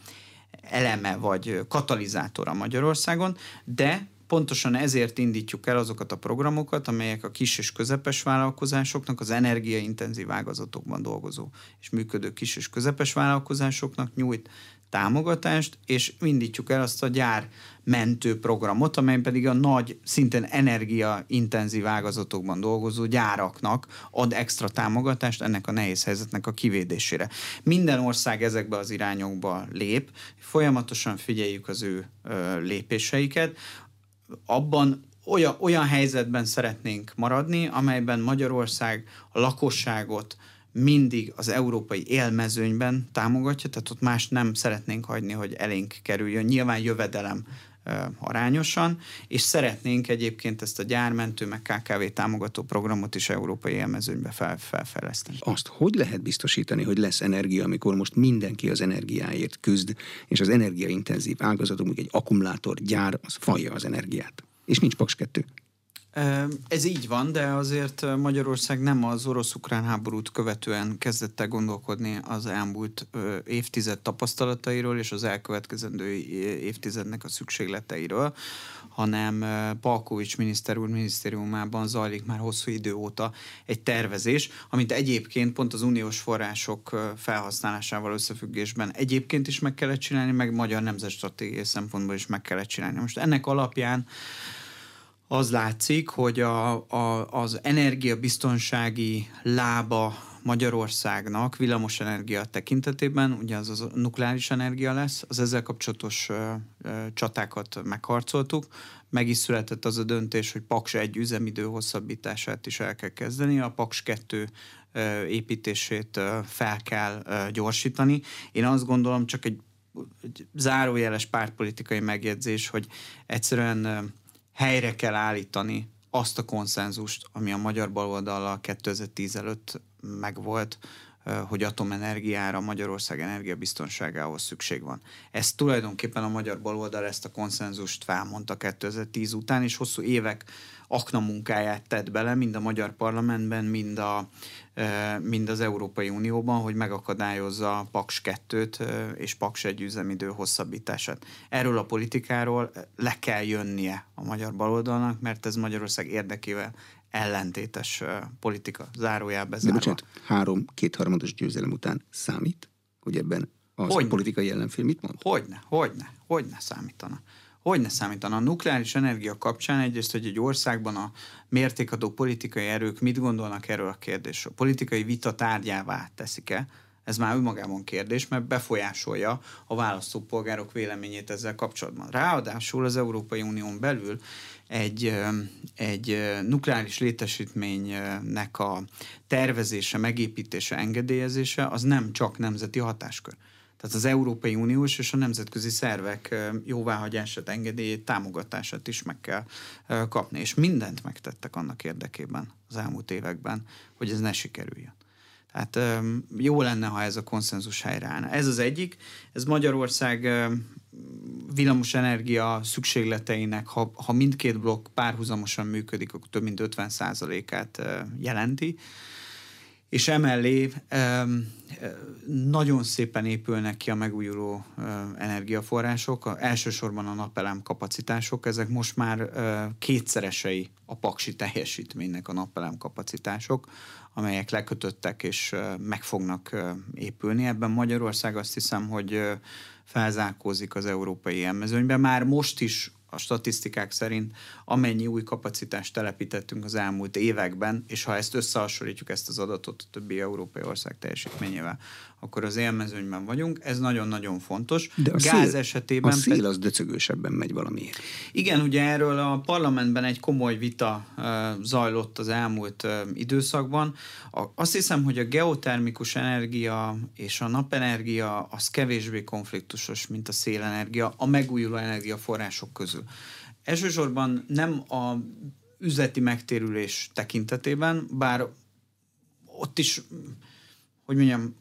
eleme vagy katalizátora Magyarországon, de pontosan ezért indítjuk el azokat a programokat, amelyek a kis és közepes vállalkozásoknak, az energiaintenzív ágazatokban dolgozó és működő kis és közepes vállalkozásoknak nyújt támogatást, és indítjuk el azt a gyár mentő programot, amely pedig a nagy, szintén energiaintenzív ágazatokban dolgozó gyáraknak ad extra támogatást ennek a nehéz helyzetnek a kivédésére. Minden ország ezekbe az irányokba lép, folyamatosan figyeljük az ő ö, lépéseiket, abban olyan, olyan helyzetben szeretnénk maradni, amelyben Magyarország a lakosságot mindig az európai élmezőnyben támogatja, tehát ott más nem szeretnénk hagyni, hogy elénk kerüljön. Nyilván jövedelem arányosan, és szeretnénk egyébként ezt a gyármentő, meg KKV támogató programot is európai élmezőnybe fel, felfejleszteni. Azt hogy lehet biztosítani, hogy lesz energia, amikor most mindenki az energiáért küzd, és az energiaintenzív ágazatok, mondjuk egy akkumulátor gyár, az falja az energiát. És nincs Paks 2. Ez így van, de azért Magyarország nem az orosz-ukrán háborút követően kezdett el gondolkodni az elmúlt évtized tapasztalatairól és az elkövetkezendő évtizednek a szükségleteiről, hanem Palkovics miniszter úr minisztériumában zajlik már hosszú idő óta egy tervezés, amit egyébként pont az uniós források felhasználásával összefüggésben egyébként is meg kellett csinálni, meg magyar nemzetstratégiai szempontból is meg kellett csinálni. Most ennek alapján az látszik, hogy a, a, az energiabiztonsági lába Magyarországnak villamosenergia tekintetében, ugye az a nukleáris energia lesz, az ezzel kapcsolatos ö, ö, csatákat megharcoltuk, meg is született az a döntés, hogy Paks egy üzemidő hosszabbítását is el kell kezdeni, a Paks 2 ö, építését ö, fel kell ö, gyorsítani. Én azt gondolom, csak egy, egy zárójeles pártpolitikai megjegyzés, hogy egyszerűen helyre kell állítani azt a konszenzust, ami a magyar baloldallal 2010 előtt megvolt hogy atomenergiára Magyarország energiabiztonságához szükség van. Ez tulajdonképpen a magyar baloldal ezt a konszenzust felmondta 2010 után, és hosszú évek akna munkáját tett bele, mind a magyar parlamentben, mind, a, mind az Európai Unióban, hogy megakadályozza a Paks 2-t és Paks 1 üzemidő hosszabbítását. Erről a politikáról le kell jönnie a magyar baloldalnak, mert ez Magyarország érdekével ellentétes politika. Zárójelbe zárva. bocsánat, három kétharmados győzelem után számít, hogy ebben az hogyne. politikai ellenfél mit mond? Hogyne, hogyne, hogyne számítana. Hogy ne számítana? A nukleáris energia kapcsán egyrészt, hogy egy országban a mértékadó politikai erők mit gondolnak erről a kérdésről. Politikai vita tárgyává teszik-e? Ez már önmagában kérdés, mert befolyásolja a választópolgárok véleményét ezzel kapcsolatban. Ráadásul az Európai Unión belül egy, egy nukleáris létesítménynek a tervezése, megépítése, engedélyezése az nem csak nemzeti hatáskör. Tehát az Európai Uniós és a nemzetközi szervek jóváhagyását, engedélyét, támogatását is meg kell kapni. És mindent megtettek annak érdekében az elmúlt években, hogy ez ne sikerüljön. Tehát jó lenne, ha ez a konszenzus helyreállna. Ez az egyik. Ez Magyarország villamosenergia szükségleteinek, ha, ha mindkét blokk párhuzamosan működik, akkor több mint 50%-át jelenti és emellé nagyon szépen épülnek ki a megújuló energiaforrások, elsősorban a napelem kapacitások, ezek most már kétszeresei a paksi teljesítménynek a napelem kapacitások, amelyek lekötöttek és meg fognak épülni. Ebben Magyarország azt hiszem, hogy felzárkózik az európai élmezőnyben. Már most is a statisztikák szerint amennyi új kapacitást telepítettünk az elmúlt években, és ha ezt összehasonlítjuk ezt az adatot a többi európai ország teljesítményével, akkor az élmezőnyben vagyunk. Ez nagyon-nagyon fontos. De a Gáz szél, esetében... A szél az döcögősebben megy valamiért. Igen, ugye erről a parlamentben egy komoly vita uh, zajlott az elmúlt uh, időszakban. A, azt hiszem, hogy a geotermikus energia és a napenergia az kevésbé konfliktusos, mint a szélenergia a megújuló energiaforrások közül. Elsősorban nem a üzleti megtérülés tekintetében, bár ott is hogy mondjam,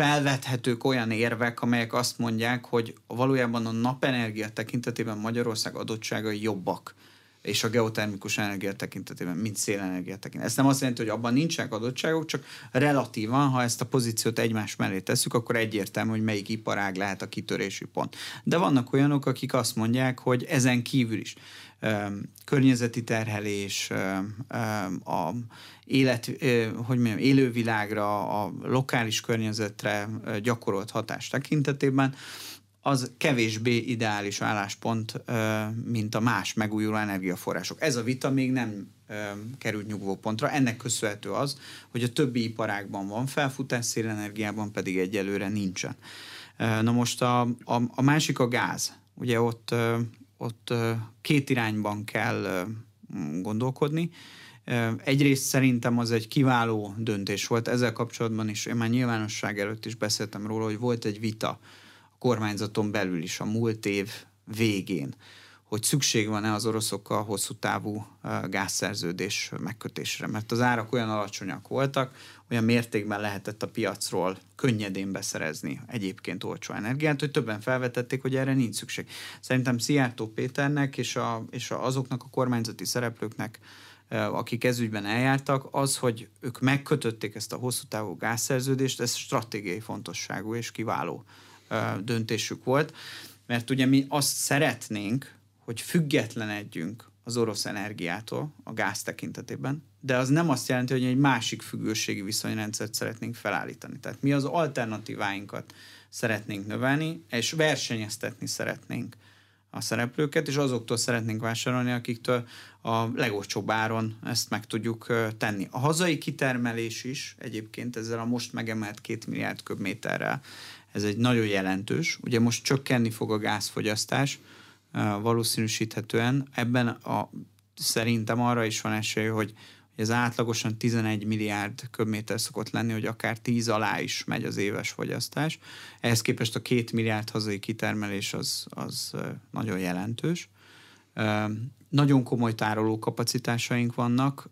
felvethetők olyan érvek, amelyek azt mondják, hogy valójában a napenergia tekintetében Magyarország adottságai jobbak és a geotermikus energia tekintetében, mint szélenergia tekintetében. Ez nem azt jelenti, hogy abban nincsenek adottságok, csak relatívan, ha ezt a pozíciót egymás mellé tesszük, akkor egyértelmű, hogy melyik iparág lehet a kitörési pont. De vannak olyanok, akik azt mondják, hogy ezen kívül is környezeti terhelés, a élet, hogy mondjam, élővilágra, a lokális környezetre gyakorolt hatás tekintetében, az kevésbé ideális álláspont, mint a más megújuló energiaforrások. Ez a vita még nem került nyugvópontra. Ennek köszönhető az, hogy a többi iparágban van felfutás, szélenergiában pedig egyelőre nincsen. Na most a, a, a másik a gáz. Ugye ott ott két irányban kell gondolkodni. Egyrészt szerintem az egy kiváló döntés volt ezzel kapcsolatban is. Én már nyilvánosság előtt is beszéltem róla, hogy volt egy vita kormányzaton belül is a múlt év végén, hogy szükség van-e az oroszokkal hosszú távú gázszerződés megkötésre, mert az árak olyan alacsonyak voltak, olyan mértékben lehetett a piacról könnyedén beszerezni egyébként olcsó energiát, hogy többen felvetették, hogy erre nincs szükség. Szerintem Szijjártó Péternek és, a, és a, azoknak a kormányzati szereplőknek, akik ezügyben eljártak, az, hogy ők megkötötték ezt a hosszú távú gázszerződést, ez stratégiai fontosságú és kiváló döntésük volt, mert ugye mi azt szeretnénk, hogy függetlenedjünk az orosz energiától a gáz tekintetében, de az nem azt jelenti, hogy egy másik függőségi viszonyrendszert szeretnénk felállítani. Tehát mi az alternatíváinkat szeretnénk növelni, és versenyeztetni szeretnénk a szereplőket, és azoktól szeretnénk vásárolni, akiktől a legolcsóbb áron ezt meg tudjuk tenni. A hazai kitermelés is egyébként ezzel a most megemelt két milliárd köbméterrel, ez egy nagyon jelentős. Ugye most csökkenni fog a gázfogyasztás, valószínűsíthetően. Ebben a, szerintem arra is van esély, hogy ez átlagosan 11 milliárd köbméter szokott lenni, hogy akár 10 alá is megy az éves fogyasztás. Ehhez képest a 2 milliárd hazai kitermelés az, az nagyon jelentős. Nagyon komoly tároló kapacitásaink vannak,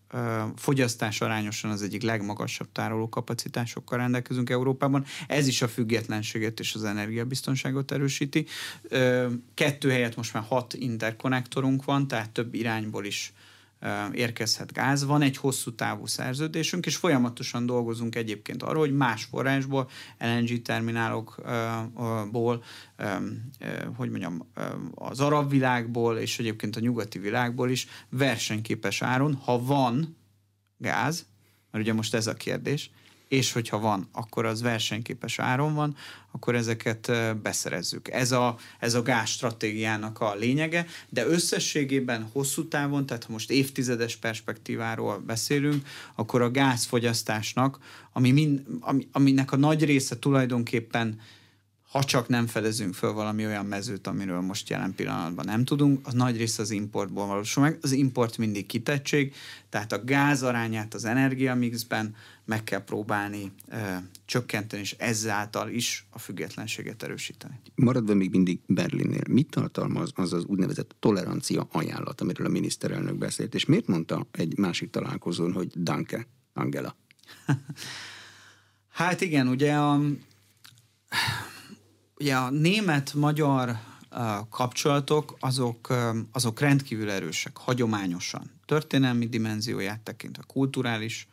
fogyasztás arányosan az egyik legmagasabb tároló kapacitásokkal rendelkezünk Európában. Ez is a függetlenséget és az energiabiztonságot erősíti. Kettő helyett most már hat interkonnektorunk van, tehát több irányból is érkezhet gáz. Van egy hosszú távú szerződésünk, és folyamatosan dolgozunk egyébként arról, hogy más forrásból, LNG terminálokból, hogy mondjam, az arab világból, és egyébként a nyugati világból is versenyképes áron, ha van gáz, mert ugye most ez a kérdés, és hogyha van, akkor az versenyképes áron van, akkor ezeket beszerezzük. Ez a, ez a gáz stratégiának a lényege, de összességében hosszú távon, tehát ha most évtizedes perspektíváról beszélünk, akkor a gázfogyasztásnak, ami mind, ami, aminek a nagy része tulajdonképpen ha csak nem fedezünk föl valami olyan mezőt, amiről most jelen pillanatban nem tudunk, az nagy része az importból valósul meg. Az import mindig kitettség, tehát a gáz arányát az energiamixben meg kell próbálni ö, csökkenteni, és ezáltal is a függetlenséget erősíteni. Maradva még mindig Berlinnél, mit tartalmaz az az úgynevezett tolerancia ajánlat, amiről a miniszterelnök beszélt, és miért mondta egy másik találkozón, hogy danke, Angela? hát igen, ugye a Ugye a német-magyar kapcsolatok azok, azok rendkívül erősek, hagyományosan. Történelmi dimenzióját tekintve, kulturális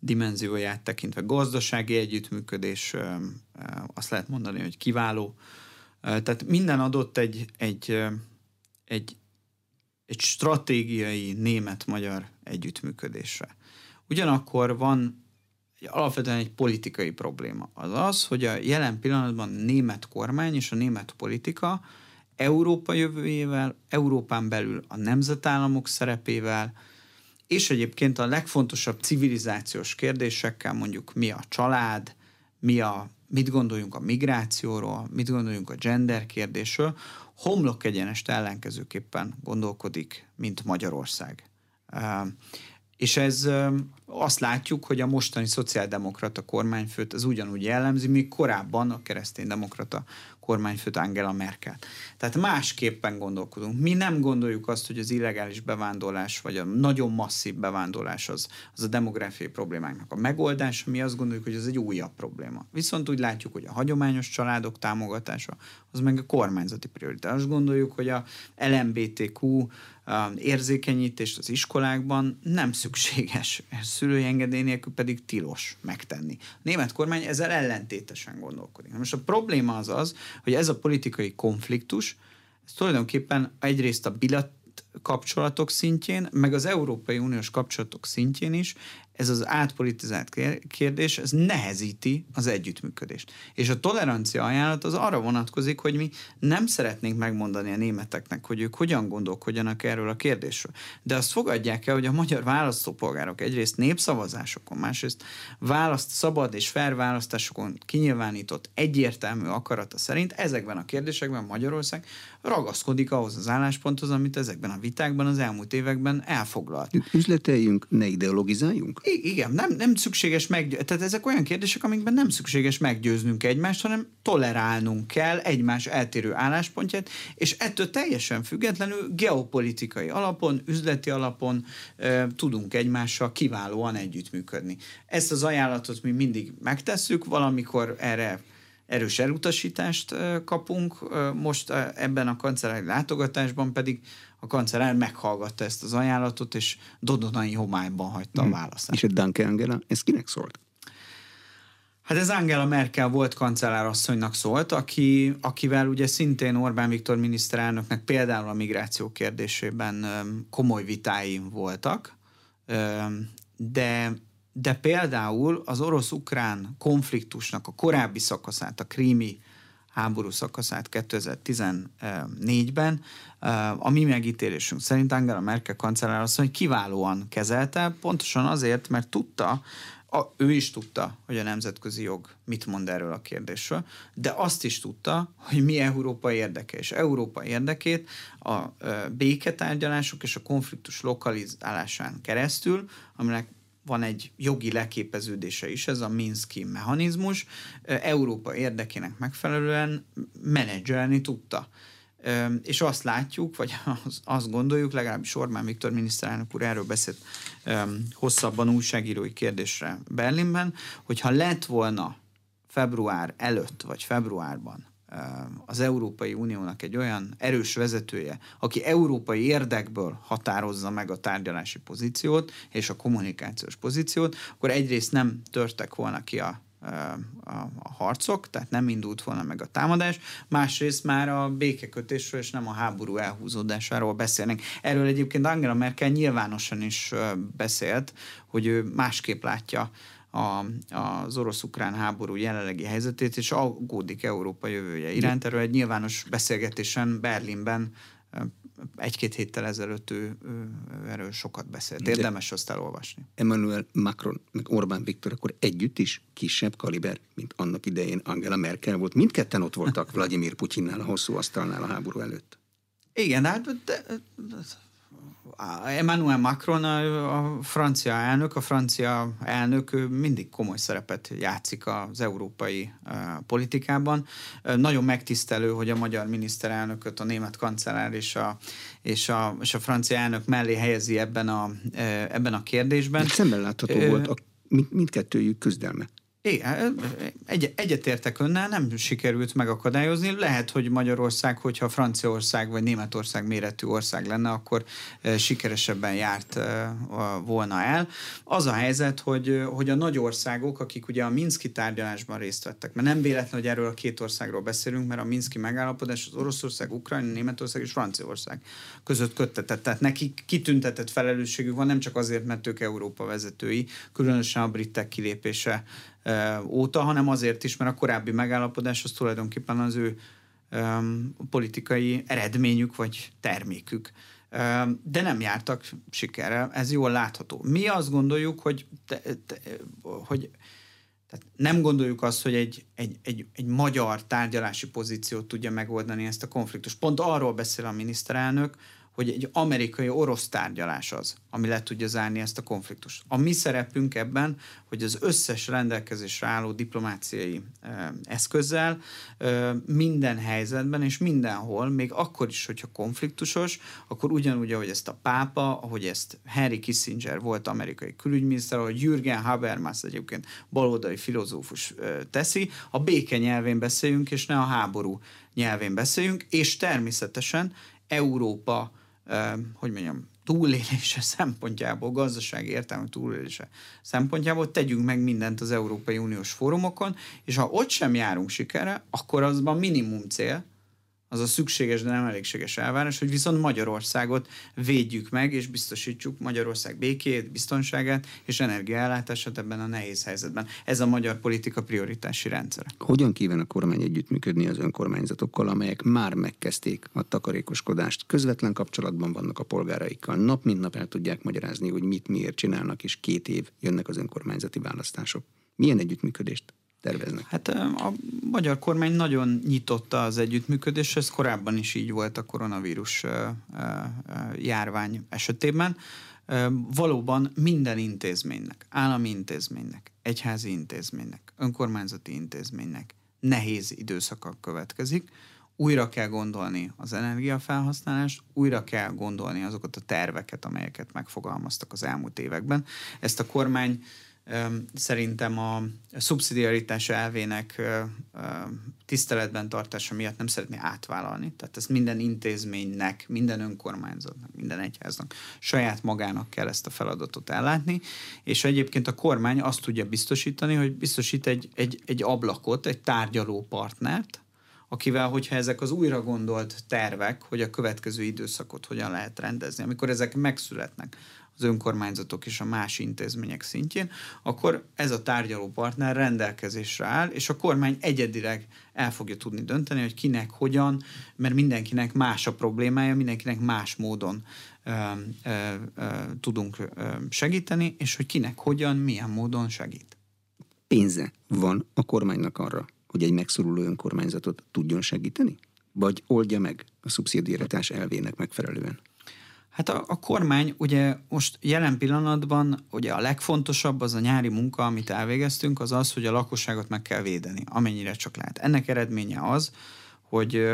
dimenzióját tekintve, gazdasági együttműködés, azt lehet mondani, hogy kiváló. Tehát minden adott egy, egy, egy, egy stratégiai német-magyar együttműködésre. Ugyanakkor van alapvetően egy politikai probléma. Az az, hogy a jelen pillanatban német kormány és a német politika Európa jövőjével, Európán belül a nemzetállamok szerepével, és egyébként a legfontosabb civilizációs kérdésekkel, mondjuk mi a család, mi a, mit gondoljunk a migrációról, mit gondoljunk a gender kérdésről, homlok egyenest ellenkezőképpen gondolkodik, mint Magyarország. És ez azt látjuk, hogy a mostani szociáldemokrata kormányfőt ez ugyanúgy jellemzi, míg korábban a kereszténydemokrata kormányfőt Angela Merkel. Tehát másképpen gondolkodunk. Mi nem gondoljuk azt, hogy az illegális bevándorlás, vagy a nagyon masszív bevándorlás az, az a demográfiai problémáknak a megoldása, mi azt gondoljuk, hogy ez egy újabb probléma. Viszont úgy látjuk, hogy a hagyományos családok támogatása, az meg a kormányzati prioritás. Azt gondoljuk, hogy a LMBTQ érzékenyítést az iskolákban nem szükséges, szülői engedély nélkül pedig tilos megtenni. A német kormány ezzel ellentétesen gondolkodik. Most a probléma az az, hogy ez a politikai konfliktus, ez tulajdonképpen egyrészt a bilat kapcsolatok szintjén, meg az Európai Uniós kapcsolatok szintjén is ez az átpolitizált kérdés, ez nehezíti az együttműködést. És a tolerancia ajánlat az arra vonatkozik, hogy mi nem szeretnénk megmondani a németeknek, hogy ők hogyan gondolkodjanak erről a kérdésről. De azt fogadják el, hogy a magyar választópolgárok egyrészt népszavazásokon, másrészt választ, szabad és fair választásokon kinyilvánított egyértelmű akarata szerint ezekben a kérdésekben Magyarország ragaszkodik ahhoz az állásponthoz, amit ezekben a vitákban az elmúlt években elfoglalt. Üzleteljünk, ne ideologizáljunk? Igen, nem, nem szükséges meggyőzni. Tehát ezek olyan kérdések, amikben nem szükséges meggyőznünk egymást, hanem tolerálnunk kell egymás eltérő álláspontját, és ettől teljesen függetlenül geopolitikai alapon, üzleti alapon e, tudunk egymással kiválóan együttműködni. Ezt az ajánlatot mi mindig megtesszük, valamikor erre erős elutasítást kapunk, most ebben a kancellári látogatásban pedig a kancellár meghallgatta ezt az ajánlatot, és dodonai homályban hagyta hmm. a válaszát. És a Danke Angela, ez kinek szólt? Hát ez Angela Merkel volt kancellárasszonynak szólt, aki, akivel ugye szintén Orbán Viktor miniszterelnöknek például a migráció kérdésében komoly vitái voltak, de de például az orosz-ukrán konfliktusnak a korábbi szakaszát, a krími háború szakaszát 2014-ben a mi megítélésünk szerint Angela Merkel kancellár azt hogy kiválóan kezelte, pontosan azért, mert tudta, a, ő is tudta, hogy a nemzetközi jog mit mond erről a kérdésről, de azt is tudta, hogy mi Európa érdeke, és Európa érdekét a béketárgyalások és a konfliktus lokalizálásán keresztül, aminek van egy jogi leképeződése is, ez a Minszki mechanizmus, Európa érdekének megfelelően menedzselni tudta. és azt látjuk, vagy azt gondoljuk, legalábbis Orbán Viktor miniszterelnök úr erről beszélt hosszabban újságírói kérdésre Berlinben, hogyha lett volna február előtt, vagy februárban az Európai Uniónak egy olyan erős vezetője, aki európai érdekből határozza meg a tárgyalási pozíciót és a kommunikációs pozíciót, akkor egyrészt nem törtek volna ki a a, a harcok, tehát nem indult volna meg a támadás, másrészt már a békekötésről és nem a háború elhúzódásáról beszélnek. Erről egyébként Angela Merkel nyilvánosan is beszélt, hogy ő másképp látja a, az orosz-ukrán háború jelenlegi helyzetét, és aggódik Európa jövője iránt. Erről egy nyilvános beszélgetésen Berlinben egy-két héttel ezelőtt ő, ő erről sokat beszélt. Érdemes De azt elolvasni. Emmanuel Macron, meg Orbán Viktor akkor együtt is kisebb kaliber, mint annak idején Angela Merkel volt. Mindketten ott voltak Vladimir Putyinnál a hosszú asztalnál a háború előtt. Igen, hát de, de, Emmanuel Macron, a, a francia elnök, a francia elnök mindig komoly szerepet játszik az európai uh, politikában. Uh, nagyon megtisztelő, hogy a magyar miniszterelnököt, a német kancellár és a, és a, és a francia elnök mellé helyezi ebben a, uh, ebben a kérdésben. Szemben látható volt a mind, mindkettőjük küzdelme. Igen, egy, egyetértek önnel, nem sikerült megakadályozni. Lehet, hogy Magyarország, hogyha Franciaország vagy Németország méretű ország lenne, akkor sikeresebben járt volna el. Az a helyzet, hogy, hogy a nagy országok, akik ugye a Minszki tárgyalásban részt vettek, mert nem véletlen, hogy erről a két országról beszélünk, mert a Minszki megállapodás az Oroszország, Ukrajna, Németország és Franciaország között köttetett. Tehát nekik kitüntetett felelősségük van, nem csak azért, mert ők Európa vezetői, különösen a britek kilépése óta, hanem azért is, mert a korábbi megállapodás az tulajdonképpen az ő politikai eredményük vagy termékük. De nem jártak sikerrel, ez jól látható. Mi azt gondoljuk, hogy, te, te, hogy tehát nem gondoljuk azt, hogy egy, egy, egy, egy magyar tárgyalási pozíciót tudja megoldani ezt a konfliktust. Pont arról beszél a miniszterelnök, hogy egy amerikai-orosz tárgyalás az, ami le tudja zárni ezt a konfliktust. A mi szerepünk ebben, hogy az összes rendelkezésre álló diplomáciai e, eszközzel e, minden helyzetben és mindenhol, még akkor is, hogyha konfliktusos, akkor ugyanúgy, ahogy ezt a pápa, ahogy ezt Henry Kissinger volt amerikai külügyminiszter, ahogy Jürgen Habermas egyébként baloldali filozófus e, teszi, a béke nyelvén beszéljünk, és ne a háború nyelvén beszéljünk, és természetesen Európa hogy mondjam, túlélése szempontjából, gazdasági értelmű túlélése szempontjából tegyünk meg mindent az Európai Uniós fórumokon, és ha ott sem járunk sikerre, akkor azban minimum cél, az a szükséges, de nem elégséges elvárás, hogy viszont Magyarországot védjük meg, és biztosítsuk Magyarország békét, biztonságát és energiaellátását ebben a nehéz helyzetben. Ez a magyar politika prioritási rendszere. Hogyan kíván a kormány együttműködni az önkormányzatokkal, amelyek már megkezdték a takarékoskodást, közvetlen kapcsolatban vannak a polgáraikkal, nap mint nap el tudják magyarázni, hogy mit miért csinálnak, és két év jönnek az önkormányzati választások. Milyen együttműködést terveznek? Hát a magyar kormány nagyon nyitotta az együttműködés, ez korábban is így volt a koronavírus járvány esetében. Valóban minden intézménynek, állami intézménynek, egyházi intézménynek, önkormányzati intézménynek nehéz időszaka következik, újra kell gondolni az energiafelhasználást, újra kell gondolni azokat a terveket, amelyeket megfogalmaztak az elmúlt években. Ezt a kormány szerintem a szubszidiaritás elvének tiszteletben tartása miatt nem szeretné átvállalni. Tehát ezt minden intézménynek, minden önkormányzatnak, minden egyháznak saját magának kell ezt a feladatot ellátni, és egyébként a kormány azt tudja biztosítani, hogy biztosít egy, egy, egy ablakot, egy tárgyaló partnert, akivel, hogyha ezek az újra gondolt tervek, hogy a következő időszakot hogyan lehet rendezni, amikor ezek megszületnek, az önkormányzatok és a más intézmények szintjén, akkor ez a tárgyaló partner rendelkezésre áll, és a kormány egyedileg el fogja tudni dönteni, hogy kinek, hogyan, mert mindenkinek más a problémája, mindenkinek más módon ö, ö, ö, tudunk ö, segíteni, és hogy kinek, hogyan, milyen módon segít. Pénze van a kormánynak arra, hogy egy megszoruló önkormányzatot tudjon segíteni? Vagy oldja meg a szubszidiaritás elvének megfelelően? Hát a, a kormány ugye most jelen pillanatban ugye a legfontosabb az a nyári munka, amit elvégeztünk, az az, hogy a lakosságot meg kell védeni, amennyire csak lehet. Ennek eredménye az, hogy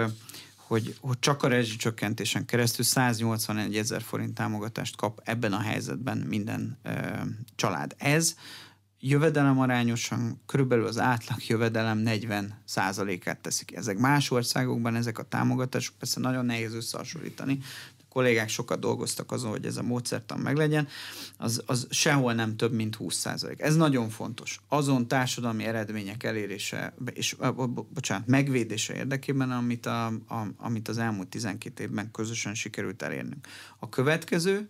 hogy, hogy csak a rezsicsökkentésen keresztül 181 ezer forint támogatást kap ebben a helyzetben minden ö, család. Ez jövedelem arányosan körülbelül az átlag jövedelem 40 százalékát teszik. Ezek más országokban ezek a támogatások persze nagyon nehéz összehasonlítani, kollégák sokat dolgoztak azon, hogy ez a módszertan meglegyen, az, az sehol nem több, mint 20%. Ez nagyon fontos. Azon társadalmi eredmények elérése, és bocsánat, megvédése érdekében, amit, a, a, amit az elmúlt 12 évben közösen sikerült elérnünk. A következő,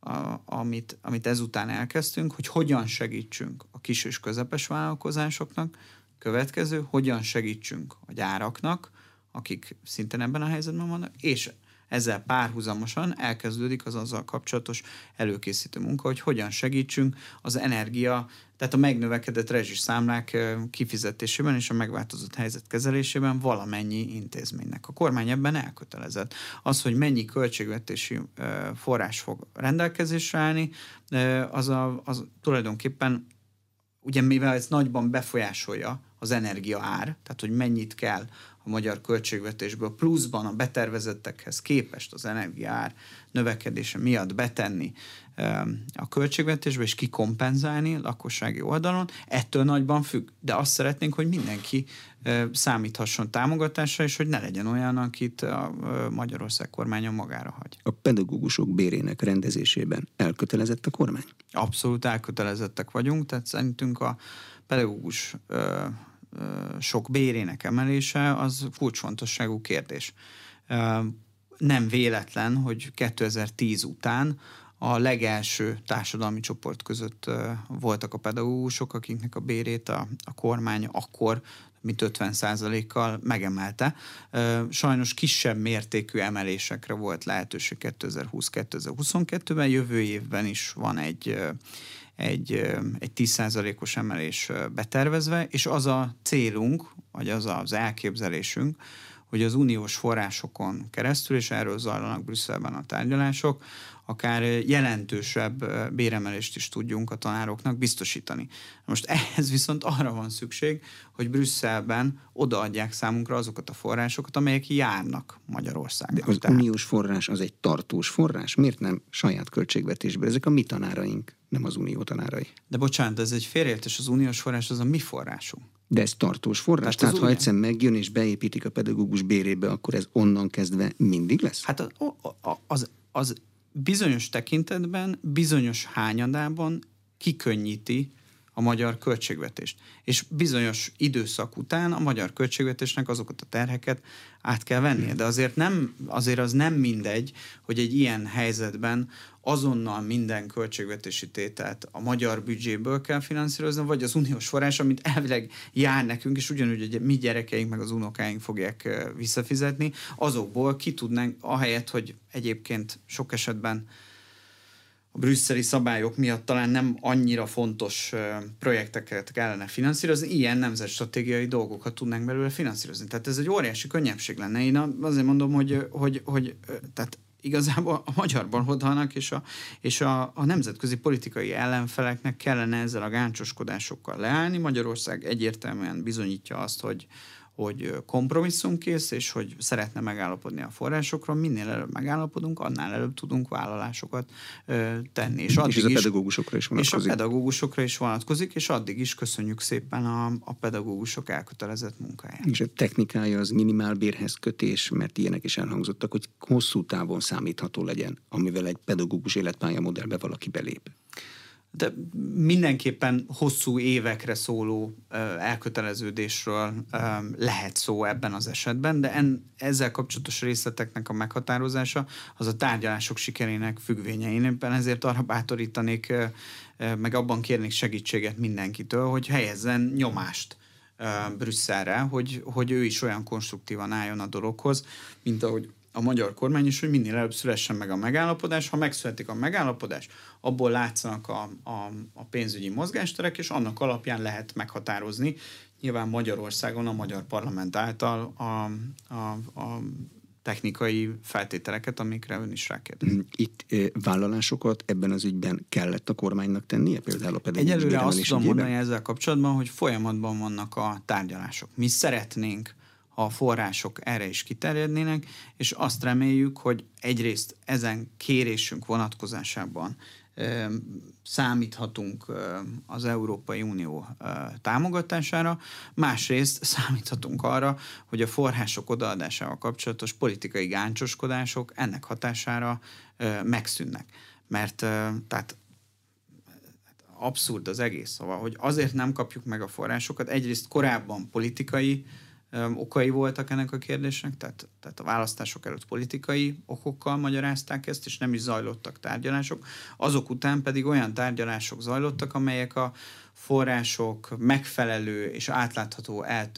a, amit, amit ezután elkezdtünk, hogy hogyan segítsünk a kis és közepes vállalkozásoknak, következő, hogyan segítsünk a gyáraknak, akik szintén ebben a helyzetben vannak, és ezzel párhuzamosan elkezdődik az azzal kapcsolatos előkészítő munka, hogy hogyan segítsünk az energia, tehát a megnövekedett rezsiszámlák kifizetésében és a megváltozott helyzet kezelésében valamennyi intézménynek. A kormány ebben elkötelezett. Az, hogy mennyi költségvetési forrás fog rendelkezésre állni, az, a, az tulajdonképpen ugye mivel ez nagyban befolyásolja az energia ár, tehát hogy mennyit kell a magyar költségvetésből pluszban a betervezettekhez képest az energiár növekedése miatt betenni a költségvetésbe és kikompenzálni lakossági oldalon, ettől nagyban függ. De azt szeretnénk, hogy mindenki számíthasson támogatásra, és hogy ne legyen olyan, akit a Magyarország kormánya magára hagy. A pedagógusok bérének rendezésében elkötelezett a kormány? Abszolút elkötelezettek vagyunk, tehát szerintünk a pedagógus sok bérének emelése az kulcsfontosságú kérdés. Nem véletlen, hogy 2010 után a legelső társadalmi csoport között voltak a pedagógusok, akiknek a bérét a, a kormány akkor mint 50 kal megemelte. Sajnos kisebb mértékű emelésekre volt lehetőség 2020-2022-ben, jövő évben is van egy egy, egy 10%-os emelés betervezve, és az a célunk, vagy az az elképzelésünk, hogy az uniós forrásokon keresztül, és erről zajlanak Brüsszelben a tárgyalások, akár jelentősebb béremelést is tudjunk a tanároknak biztosítani. Most ehhez viszont arra van szükség, hogy Brüsszelben odaadják számunkra azokat a forrásokat, amelyek járnak Magyarországnak. De az Tehát... uniós forrás az egy tartós forrás? Miért nem saját költségvetésből? Ezek a mi tanáraink, nem az unió tanárai. De bocsánat, ez egy félreértés, az uniós forrás az a mi forrásunk. De ez tartós forrás? Tehát, Tehát ha egyszer megjön és beépítik a pedagógus bérébe, akkor ez onnan kezdve mindig lesz? Hát az, az, az bizonyos tekintetben, bizonyos hányadában kikönnyíti a magyar költségvetést. És bizonyos időszak után a magyar költségvetésnek azokat a terheket át kell vennie. De azért, nem, azért az nem mindegy, hogy egy ilyen helyzetben azonnal minden költségvetési tételt a magyar büdzséből kell finanszírozni, vagy az uniós forrás, amit elvileg jár nekünk, és ugyanúgy hogy mi gyerekeink meg az unokáink fogják visszafizetni, azokból ki tudnánk, ahelyett, hogy egyébként sok esetben a brüsszeli szabályok miatt talán nem annyira fontos projekteket kellene finanszírozni, ilyen nemzetstratégiai dolgokat tudnánk belőle finanszírozni. Tehát ez egy óriási könnyebbség lenne. Én azért mondom, hogy, hogy, hogy tehát igazából a magyar baloldalnak és, a, és a, a nemzetközi politikai ellenfeleknek kellene ezzel a gáncsoskodásokkal leállni. Magyarország egyértelműen bizonyítja azt, hogy, hogy kompromisszumkész, és hogy szeretne megállapodni a forrásokról. Minél előbb megállapodunk, annál előbb tudunk vállalásokat ö, tenni. És, addig és ez a pedagógusokra is vonatkozik. És a pedagógusokra is vonatkozik, és addig is köszönjük szépen a, a pedagógusok elkötelezett munkáját. És a technikája az minimálbérhez kötés, mert ilyenek is elhangzottak, hogy hosszú távon számítható legyen, amivel egy pedagógus életpálya modellbe valaki belép de mindenképpen hosszú évekre szóló elköteleződésről lehet szó ebben az esetben, de en, ezzel kapcsolatos részleteknek a meghatározása az a tárgyalások sikerének függvénye. Én éppen ezért arra bátorítanék, meg abban kérnék segítséget mindenkitől, hogy helyezzen nyomást Brüsszelre, hogy, hogy ő is olyan konstruktívan álljon a dologhoz, mint ahogy a magyar kormány is, hogy minél előbb szülessen meg a megállapodás. Ha megszületik a megállapodás, abból látszanak a, a, a pénzügyi mozgásterek, és annak alapján lehet meghatározni nyilván Magyarországon a magyar parlament által a, a, a technikai feltételeket, amikre ön is rákérdez. Mm, itt e, vállalásokat ebben az ügyben kellett a kormánynak tennie, például a pedagógus Egyelőre azt tudom mondani ezzel kapcsolatban, hogy folyamatban vannak a tárgyalások. Mi szeretnénk ha a források erre is kiterjednének, és azt reméljük, hogy egyrészt ezen kérésünk vonatkozásában számíthatunk az Európai Unió támogatására, másrészt számíthatunk arra, hogy a források odaadásával kapcsolatos politikai gáncsoskodások ennek hatására megszűnnek. Mert tehát abszurd az egész, szóval, hogy azért nem kapjuk meg a forrásokat, egyrészt korábban politikai okai voltak ennek a kérdésnek, tehát, tehát a választások előtt politikai okokkal magyarázták ezt, és nem is zajlottak tárgyalások. Azok után pedig olyan tárgyalások zajlottak, amelyek a források megfelelő és átlátható el,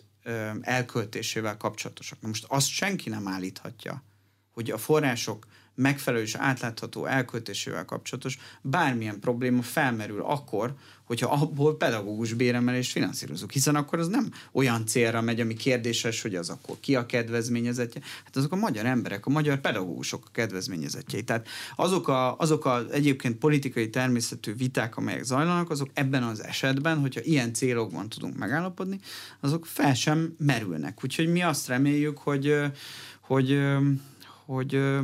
elköltésével kapcsolatosak. most azt senki nem állíthatja, hogy a források megfelelő és átlátható elköltésével kapcsolatos bármilyen probléma felmerül akkor, hogyha abból pedagógus béremelést finanszírozunk, hiszen akkor az nem olyan célra megy, ami kérdéses, hogy az akkor ki a kedvezményezetje, hát azok a magyar emberek, a magyar pedagógusok a kedvezményezetjei. Tehát azok a, azok a egyébként politikai természetű viták, amelyek zajlanak, azok ebben az esetben, hogyha ilyen célokban tudunk megállapodni, azok fel sem merülnek. Úgyhogy mi azt reméljük, hogy hogy hogy ö,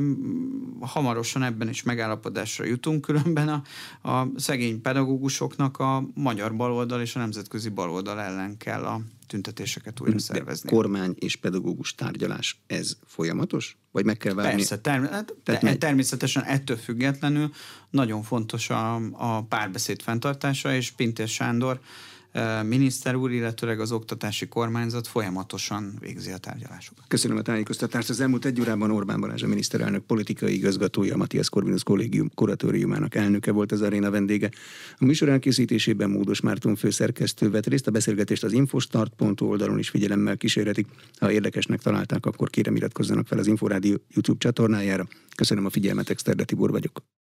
hamarosan ebben is megállapodásra jutunk, különben a, a szegény pedagógusoknak a magyar baloldal és a nemzetközi baloldal ellen kell a tüntetéseket újra szervezni. De kormány és pedagógus tárgyalás, ez folyamatos? Vagy meg kell várni? Persze, term- hát te- természetesen ettől függetlenül nagyon fontos a, a párbeszéd fenntartása, és Pintér Sándor miniszter úr, illetőleg az oktatási kormányzat folyamatosan végzi a tárgyalásokat. Köszönöm a tájékoztatást. Az elmúlt egy órában Orbán Balázs a miniszterelnök politikai igazgatója, Matthias Corvinus kollégium kuratóriumának elnöke volt az aréna vendége. A műsor elkészítésében Módos Márton főszerkesztő vett részt, a beszélgetést az infostart.hu oldalon is figyelemmel kísérhetik. Ha érdekesnek találták, akkor kérem iratkozzanak fel az Inforádió YouTube csatornájára. Köszönöm a figyelmet, Exterde Tibor vagyok.